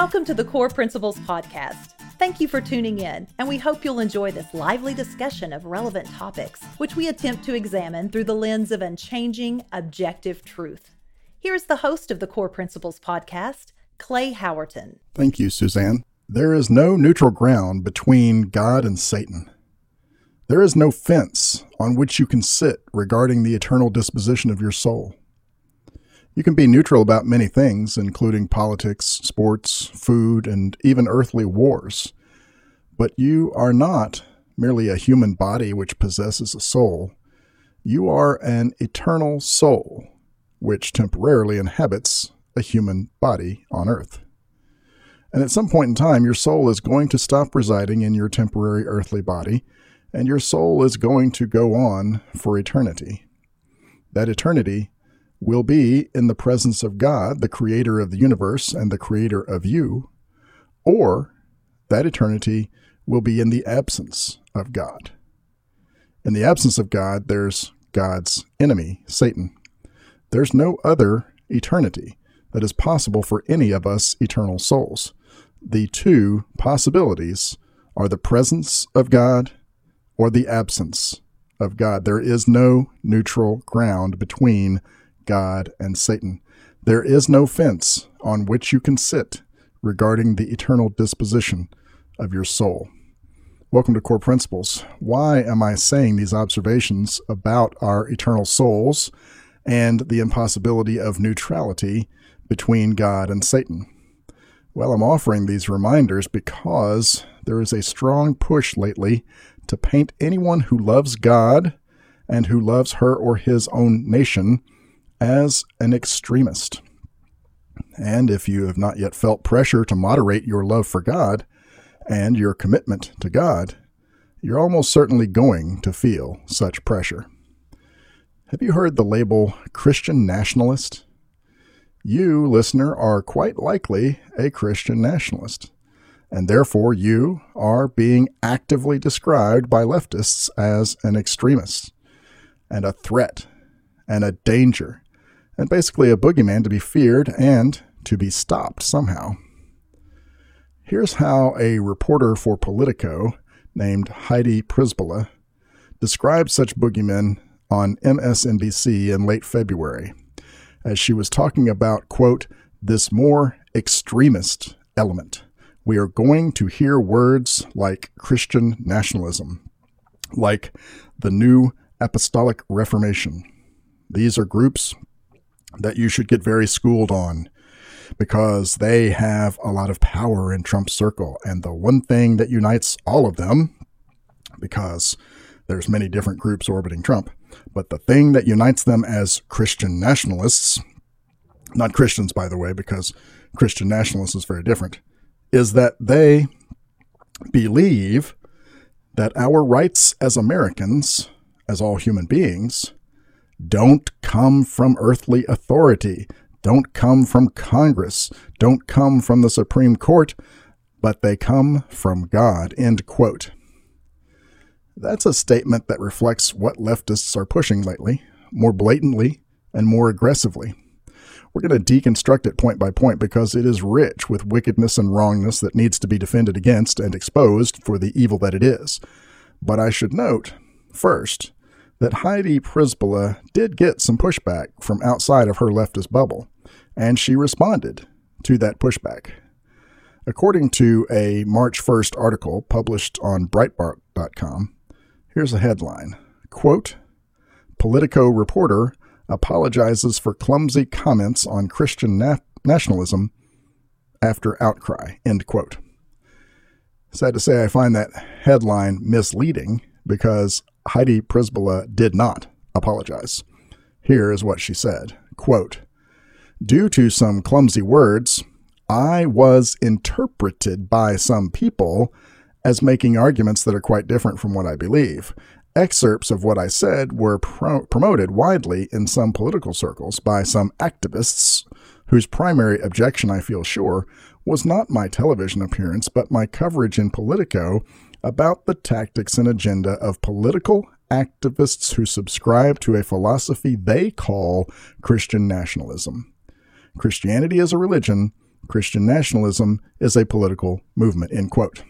Welcome to the Core Principles Podcast. Thank you for tuning in, and we hope you'll enjoy this lively discussion of relevant topics, which we attempt to examine through the lens of unchanging, objective truth. Here is the host of the Core Principles Podcast, Clay Howerton. Thank you, Suzanne. There is no neutral ground between God and Satan. There is no fence on which you can sit regarding the eternal disposition of your soul. You can be neutral about many things, including politics, sports, food, and even earthly wars. But you are not merely a human body which possesses a soul. You are an eternal soul which temporarily inhabits a human body on earth. And at some point in time, your soul is going to stop residing in your temporary earthly body, and your soul is going to go on for eternity. That eternity will be in the presence of God, the creator of the universe and the creator of you, or that eternity will be in the absence of God. In the absence of God, there's God's enemy, Satan. There's no other eternity that is possible for any of us eternal souls. The two possibilities are the presence of God or the absence of God. There is no neutral ground between God and Satan. There is no fence on which you can sit regarding the eternal disposition of your soul. Welcome to Core Principles. Why am I saying these observations about our eternal souls and the impossibility of neutrality between God and Satan? Well, I'm offering these reminders because there is a strong push lately to paint anyone who loves God and who loves her or his own nation as an extremist. And if you have not yet felt pressure to moderate your love for God and your commitment to God, you're almost certainly going to feel such pressure. Have you heard the label Christian nationalist? You, listener, are quite likely a Christian nationalist, and therefore you are being actively described by leftists as an extremist and a threat and a danger and basically a boogeyman to be feared and to be stopped somehow. Here's how a reporter for Politico named Heidi Przybyla described such boogeymen on MSNBC in late February as she was talking about, quote, this more extremist element. We are going to hear words like Christian nationalism, like the New Apostolic Reformation. These are groups that you should get very schooled on because they have a lot of power in Trump's circle. And the one thing that unites all of them, because there's many different groups orbiting Trump, but the thing that unites them as Christian nationalists, not Christians, by the way, because Christian nationalists is very different, is that they believe that our rights as Americans, as all human beings, don't come from earthly authority, don't come from Congress, don't come from the Supreme Court, but they come from God. End quote. That's a statement that reflects what leftists are pushing lately, more blatantly and more aggressively. We're going to deconstruct it point by point because it is rich with wickedness and wrongness that needs to be defended against and exposed for the evil that it is. But I should note, first, that Heidi Przybyla did get some pushback from outside of her leftist bubble, and she responded to that pushback. According to a March 1st article published on Breitbart.com, here's a headline Quote, Politico reporter apologizes for clumsy comments on Christian na- nationalism after outcry. End quote. Sad to say, I find that headline misleading because Heidi Przybyla did not apologize. Here is what she said quote, Due to some clumsy words, I was interpreted by some people as making arguments that are quite different from what I believe. Excerpts of what I said were pro- promoted widely in some political circles by some activists whose primary objection, I feel sure, was not my television appearance, but my coverage in Politico about the tactics and agenda of political activists who subscribe to a philosophy they call Christian nationalism. Christianity is a religion Christian nationalism is a political movement, end quote.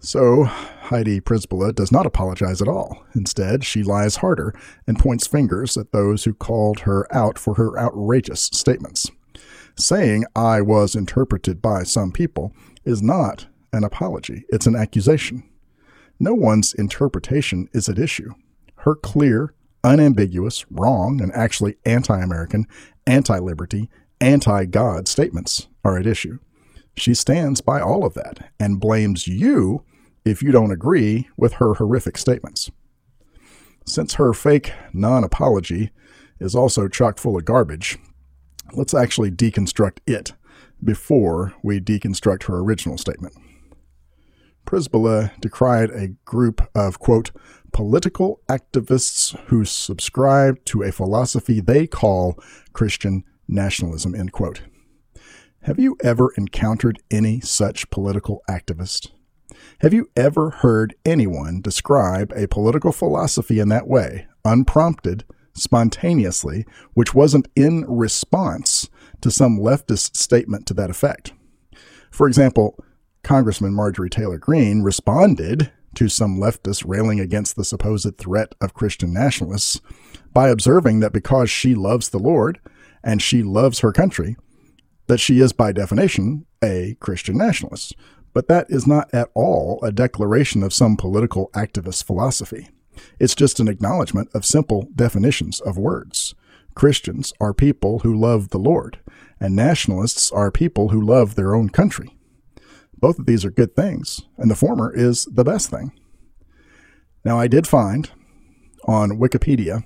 So, Heidi Przybyla does not apologize at all. Instead, she lies harder and points fingers at those who called her out for her outrageous statements. Saying I was interpreted by some people is not an apology, it's an accusation. No one's interpretation is at issue. Her clear, unambiguous, wrong, and actually anti American, anti liberty, anti God statements are at issue. She stands by all of that and blames you if you don't agree with her horrific statements. Since her fake non apology is also chock full of garbage, let's actually deconstruct it before we deconstruct her original statement. Przybyla decried a group of, quote, political activists who subscribe to a philosophy they call Christian nationalism, end quote. Have you ever encountered any such political activist? Have you ever heard anyone describe a political philosophy in that way, unprompted, spontaneously, which wasn't in response to some leftist statement to that effect? For example, Congressman Marjorie Taylor Greene responded to some leftists railing against the supposed threat of Christian nationalists by observing that because she loves the Lord and she loves her country, that she is by definition a Christian nationalist. But that is not at all a declaration of some political activist philosophy. It's just an acknowledgement of simple definitions of words. Christians are people who love the Lord, and nationalists are people who love their own country. Both of these are good things, and the former is the best thing. Now, I did find on Wikipedia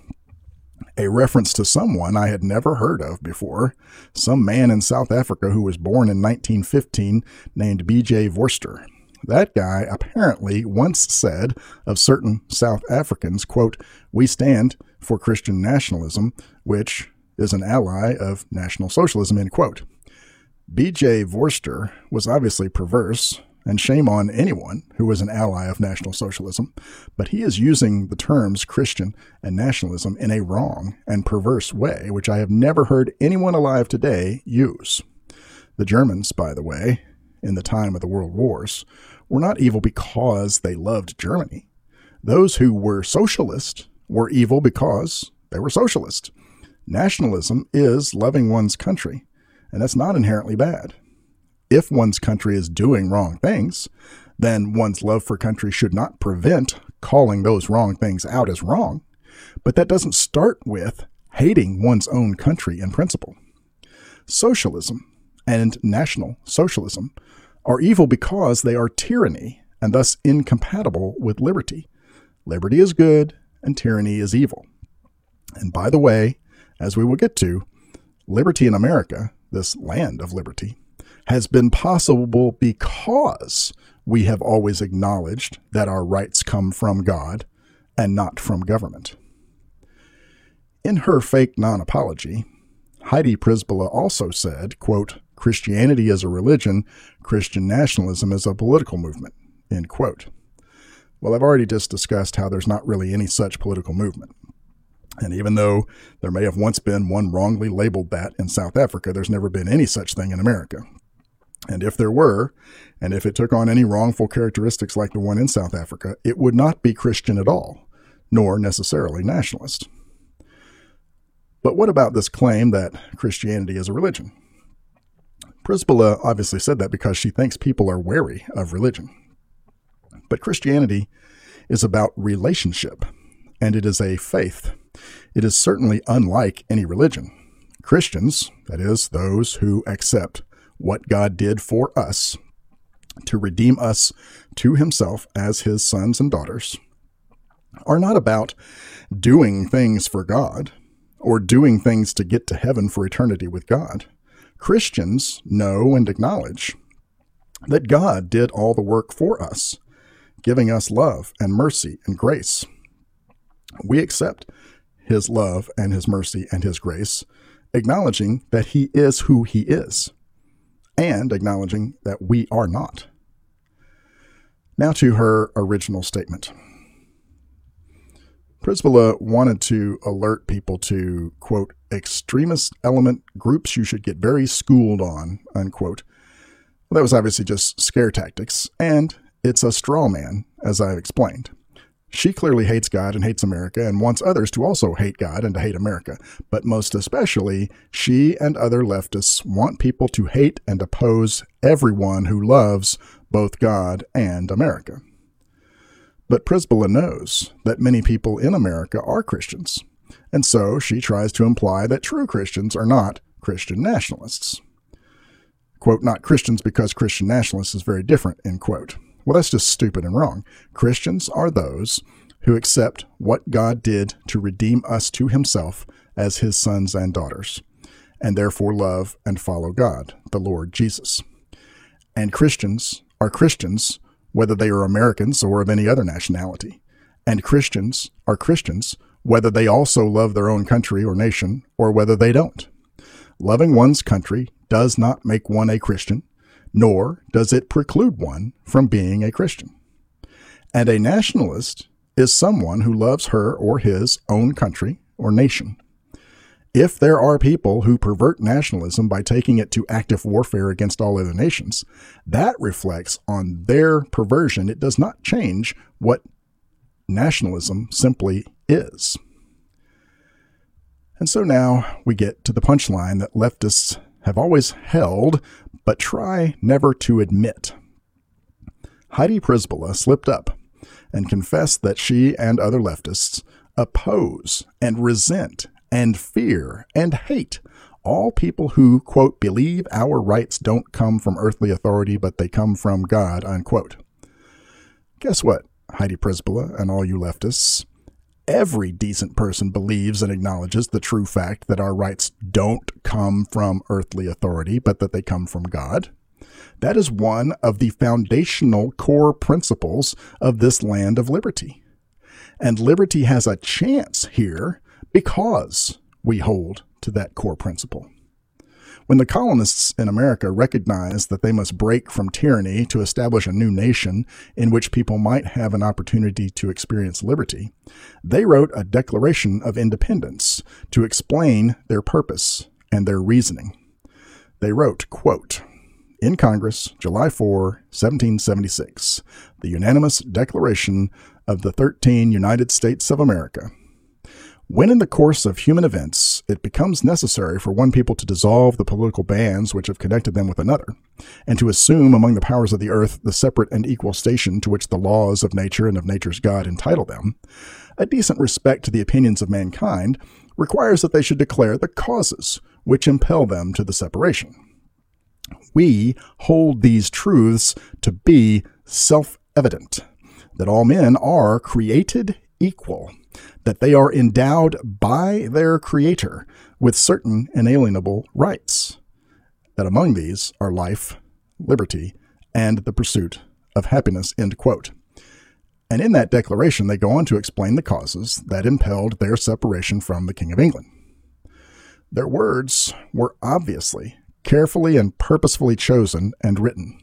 a reference to someone I had never heard of before, some man in South Africa who was born in 1915 named B.J. Vorster. That guy apparently once said of certain South Africans, quote, we stand for Christian nationalism, which is an ally of National Socialism, end quote. B.J. Vorster was obviously perverse and shame on anyone who was an ally of National Socialism, but he is using the terms Christian and nationalism in a wrong and perverse way, which I have never heard anyone alive today use. The Germans, by the way, in the time of the World Wars, were not evil because they loved Germany. Those who were socialist were evil because they were socialist. Nationalism is loving one's country, and that's not inherently bad if one's country is doing wrong things, then one's love for country should not prevent calling those wrong things out as wrong. But that doesn't start with hating one's own country in principle. Socialism and National Socialism are evil because they are tyranny and thus incompatible with liberty. Liberty is good and tyranny is evil. And by the way, as we will get to, liberty in America, this land of liberty, has been possible because we have always acknowledged that our rights come from God and not from government. In her fake non apology, Heidi Przybyla also said, quote, Christianity is a religion, Christian nationalism is a political movement, end quote. Well, I've already just discussed how there's not really any such political movement. And even though there may have once been one wrongly labeled that in South Africa, there's never been any such thing in America. And if there were, and if it took on any wrongful characteristics like the one in South Africa, it would not be Christian at all, nor necessarily nationalist. But what about this claim that Christianity is a religion? Przybyla obviously said that because she thinks people are wary of religion. But Christianity is about relationship, and it is a faith. It is certainly unlike any religion. Christians, that is, those who accept what God did for us to redeem us to himself as his sons and daughters are not about doing things for God or doing things to get to heaven for eternity with God. Christians know and acknowledge that God did all the work for us, giving us love and mercy and grace. We accept his love and his mercy and his grace, acknowledging that he is who he is and acknowledging that we are not. Now to her original statement. Przybyla wanted to alert people to, quote, extremist element groups you should get very schooled on, unquote. Well, that was obviously just scare tactics, and it's a straw man, as I've explained. She clearly hates God and hates America and wants others to also hate God and to hate America. But most especially, she and other leftists want people to hate and oppose everyone who loves both God and America. But Przybyla knows that many people in America are Christians, and so she tries to imply that true Christians are not Christian nationalists. Quote, not Christians because Christian nationalists is very different, end quote. Well, that's just stupid and wrong. Christians are those who accept what God did to redeem us to himself as his sons and daughters, and therefore love and follow God, the Lord Jesus. And Christians are Christians whether they are Americans or of any other nationality. And Christians are Christians, whether they also love their own country or nation or whether they don't. Loving one's country does not make one a Christian, nor does it preclude one from being a Christian. And a nationalist is someone who loves her or his own country or nation if there are people who pervert nationalism by taking it to active warfare against all other nations, that reflects on their perversion. It does not change what nationalism simply is. And so now we get to the punchline that leftists have always held, but try never to admit. Heidi Przybyla slipped up and confessed that she and other leftists oppose and resent and fear and hate all people who, quote, believe our rights don't come from earthly authority, but they come from God, unquote. Guess what, Heidi Przybyla and all you leftists? Every decent person believes and acknowledges the true fact that our rights don't come from earthly authority, but that they come from God. That is one of the foundational core principles of this land of liberty. And liberty has a chance here because we hold to that core principle. When the colonists in America recognized that they must break from tyranny to establish a new nation in which people might have an opportunity to experience liberty, they wrote a Declaration of Independence to explain their purpose and their reasoning. They wrote, quote, in Congress, July 4, 1776, the unanimous declaration of the 13 United States of America when in the course of human events it becomes necessary for one people to dissolve the political bands which have connected them with another, and to assume among the powers of the earth the separate and equal station to which the laws of nature and of nature's God entitle them, a decent respect to the opinions of mankind requires that they should declare the causes which impel them to the separation. We hold these truths to be self evident that all men are created equal that they are endowed by their Creator with certain inalienable rights, that among these are life, liberty, and the pursuit of happiness. End quote. And in that declaration, they go on to explain the causes that impelled their separation from the King of England. Their words were obviously carefully and purposefully chosen and written.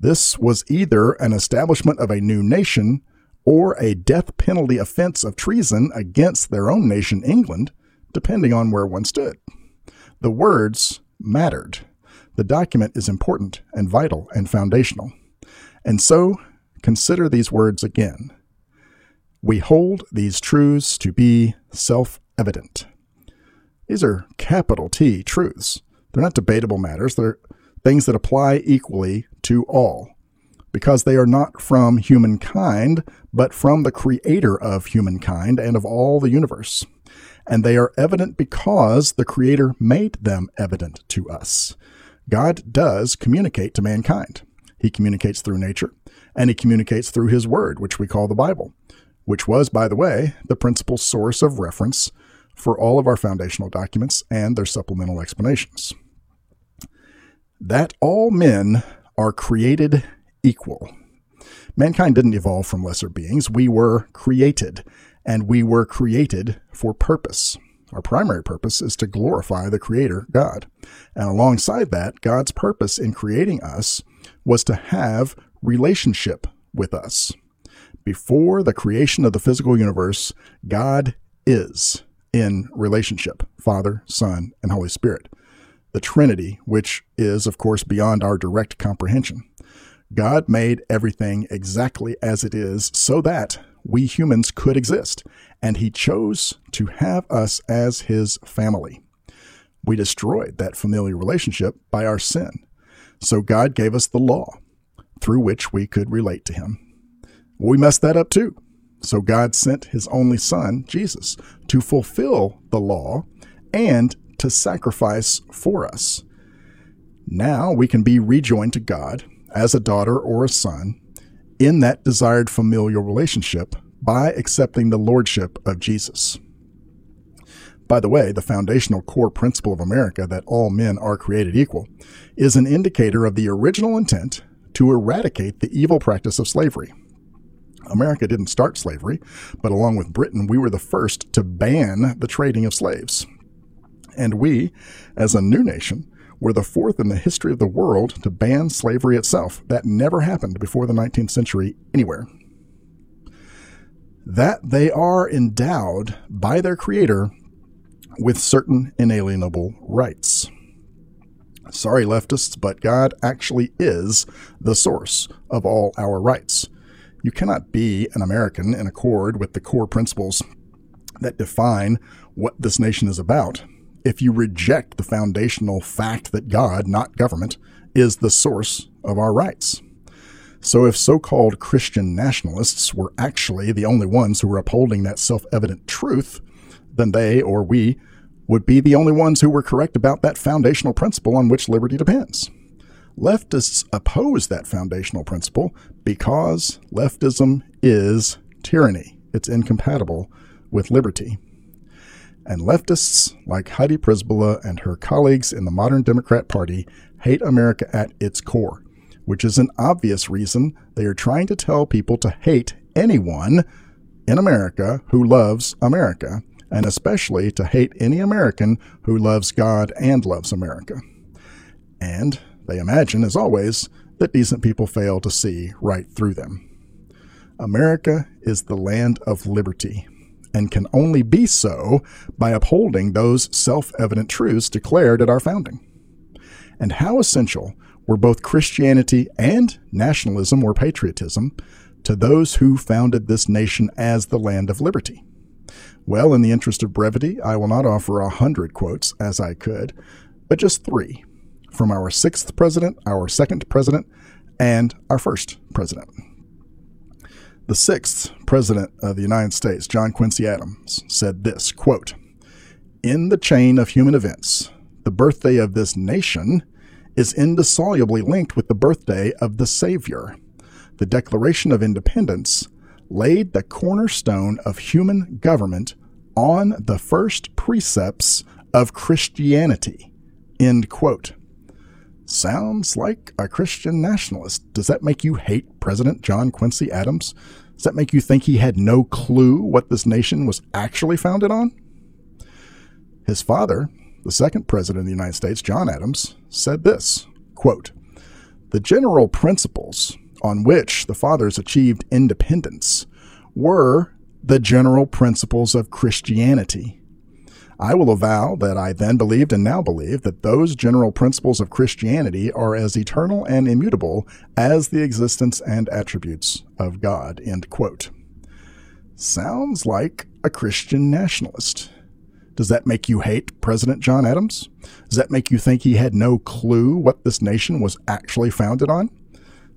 This was either an establishment of a new nation or a death penalty offense of treason against their own nation, England, depending on where one stood. The words mattered. The document is important and vital and foundational. And so, consider these words again. We hold these truths to be self evident. These are capital T truths. They're not debatable matters, they're things that apply equally to all because they are not from humankind, but from the creator of humankind and of all the universe. And they are evident because the creator made them evident to us. God does communicate to mankind. He communicates through nature, and he communicates through his word, which we call the Bible, which was, by the way, the principal source of reference for all of our foundational documents and their supplemental explanations. That all men are created equal. Mankind didn't evolve from lesser beings. We were created, and we were created for purpose. Our primary purpose is to glorify the Creator, God. And alongside that, God's purpose in creating us was to have relationship with us. Before the creation of the physical universe, God is in relationship Father, Son, and Holy Spirit. The Trinity, which is, of course, beyond our direct comprehension. God made everything exactly as it is so that we humans could exist, and He chose to have us as His family. We destroyed that familiar relationship by our sin. So God gave us the law through which we could relate to Him. We messed that up too. So God sent His only Son, Jesus, to fulfill the law and to sacrifice for us. Now we can be rejoined to God as a daughter or a son in that desired familial relationship by accepting the lordship of Jesus. By the way, the foundational core principle of America that all men are created equal is an indicator of the original intent to eradicate the evil practice of slavery. America didn't start slavery, but along with Britain, we were the first to ban the trading of slaves. And we, as a new nation, were the fourth in the history of the world to ban slavery itself. That never happened before the 19th century anywhere. That they are endowed by their Creator with certain inalienable rights. Sorry, leftists, but God actually is the source of all our rights. You cannot be an American in accord with the core principles that define what this nation is about if you reject the foundational fact that God, not government, is the source of our rights. So, if so called Christian nationalists were actually the only ones who were upholding that self evident truth, then they or we would be the only ones who were correct about that foundational principle on which liberty depends. Leftists oppose that foundational principle because leftism is tyranny. It's incompatible with liberty. And leftists like Heidi Przybyla and her colleagues in the modern Democrat Party hate America at its core, which is an obvious reason they are trying to tell people to hate anyone in America who loves America and especially to hate any American who loves God and loves America. And they imagine, as always, that decent people fail to see right through them. America is the land of liberty and can only be so by upholding those self evident truths declared at our founding. And how essential were both Christianity and nationalism or patriotism to those who founded this nation as the land of liberty? Well, in the interest of brevity, I will not offer a hundred quotes as I could, but just three from our sixth president, our second president, and our first president. The sixth president of the United States, John Quincy Adams, said this quote, In the chain of human events, the birthday of this nation is indissolubly linked with the birthday of the Savior. The Declaration of Independence laid the cornerstone of human government on the first precepts of Christianity. End quote. Sounds like a Christian nationalist. Does that make you hate President John Quincy Adams? Does that make you think he had no clue what this nation was actually founded on? His father, the second president of the United States, John Adams, said this quote, The general principles on which the fathers achieved independence were the general principles of Christianity. I will avow that I then believed and now believe that those general principles of Christianity are as eternal and immutable as the existence and attributes of God. End quote. Sounds like a Christian nationalist. Does that make you hate President John Adams? Does that make you think he had no clue what this nation was actually founded on?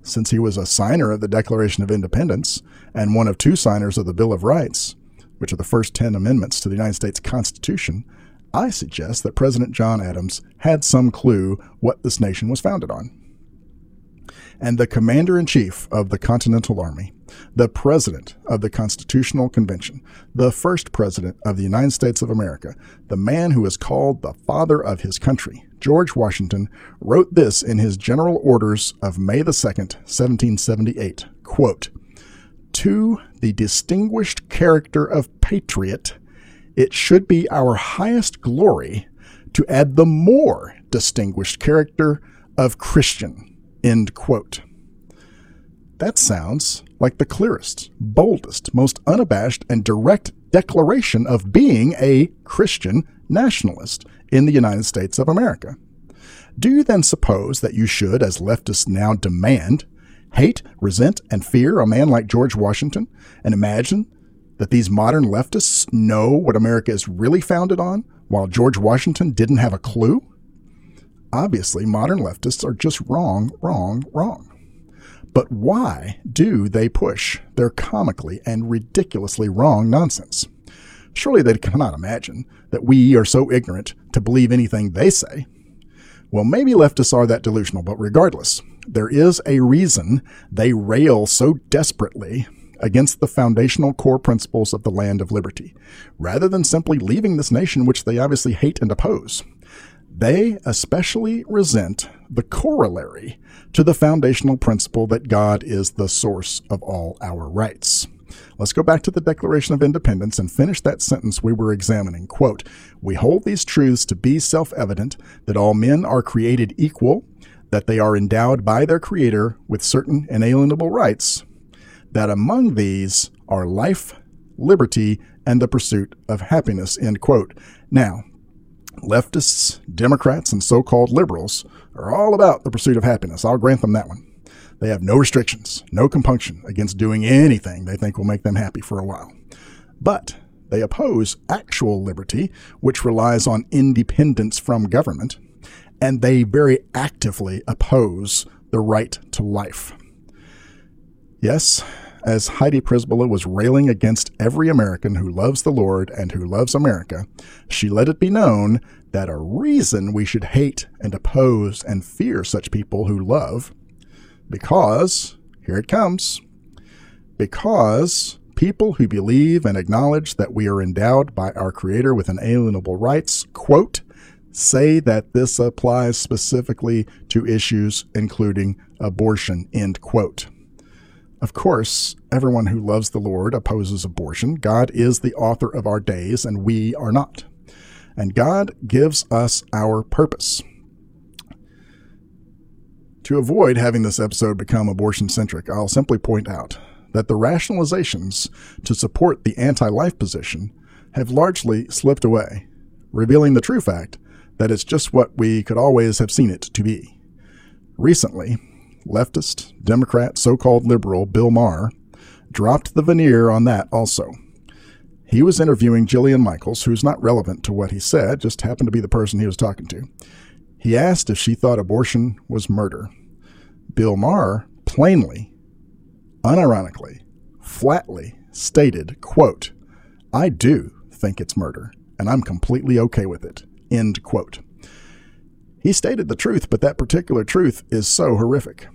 since he was a signer of the Declaration of Independence and one of two signers of the Bill of Rights, which are the first 10 amendments to the United States Constitution, I suggest that President John Adams had some clue what this nation was founded on. And the Commander in Chief of the Continental Army, the President of the Constitutional Convention, the first President of the United States of America, the man who is called the Father of his country, George Washington, wrote this in his General Orders of May the 2nd, 1778. Quote, to the distinguished character of patriot, it should be our highest glory to add the more distinguished character of Christian. End quote. That sounds like the clearest, boldest, most unabashed, and direct declaration of being a Christian nationalist in the United States of America. Do you then suppose that you should, as leftists now demand, hate, resent, and fear a man like George Washington and imagine that these modern leftists know what America is really founded on while George Washington didn't have a clue? Obviously, modern leftists are just wrong, wrong, wrong. But why do they push their comically and ridiculously wrong nonsense? Surely they cannot imagine that we are so ignorant to believe anything they say. Well, maybe leftists are that delusional, but regardless, there is a reason they rail so desperately against the foundational core principles of the land of liberty, rather than simply leaving this nation which they obviously hate and oppose. They especially resent the corollary to the foundational principle that God is the source of all our rights. Let's go back to the Declaration of Independence and finish that sentence we were examining. Quote, We hold these truths to be self evident that all men are created equal, that they are endowed by their Creator with certain inalienable rights, that among these are life, liberty, and the pursuit of happiness. End quote. Now, leftists, Democrats, and so called liberals are all about the pursuit of happiness. I'll grant them that one. They have no restrictions, no compunction against doing anything they think will make them happy for a while. But they oppose actual liberty, which relies on independence from government, and they very actively oppose the right to life. Yes, as Heidi Przybyla was railing against every American who loves the Lord and who loves America, she let it be known that a reason we should hate and oppose and fear such people who love, because, here it comes, because people who believe and acknowledge that we are endowed by our Creator with inalienable rights, quote, say that this applies specifically to issues including abortion, end quote. Of course, everyone who loves the Lord opposes abortion. God is the author of our days, and we are not. And God gives us our purpose. To avoid having this episode become abortion centric, I'll simply point out that the rationalizations to support the anti life position have largely slipped away, revealing the true fact that it's just what we could always have seen it to be. Recently, leftist, Democrat, so called liberal Bill Maher dropped the veneer on that also. He was interviewing Jillian Michaels, who's not relevant to what he said, just happened to be the person he was talking to. He asked if she thought abortion was murder. Bill Maher plainly, unironically, flatly stated, quote, I do think it's murder, and I'm completely okay with it. End quote. He stated the truth, but that particular truth is so horrific.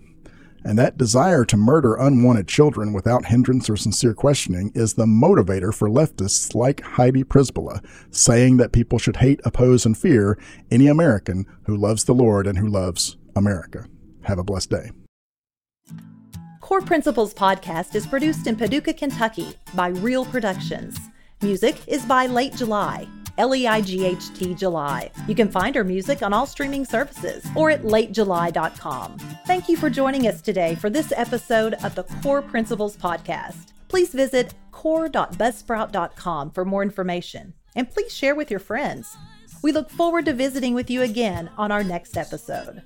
And that desire to murder unwanted children without hindrance or sincere questioning is the motivator for leftists like Heidi Przybyla, saying that people should hate, oppose, and fear any American who loves the Lord and who loves America. Have a blessed day. Core Principles Podcast is produced in Paducah, Kentucky by Real Productions. Music is by Leight July. L E I G H T July. You can find our music on all streaming services or at latejuly.com. Thank you for joining us today for this episode of the Core Principles Podcast. Please visit core.buzzsprout.com for more information and please share with your friends. We look forward to visiting with you again on our next episode.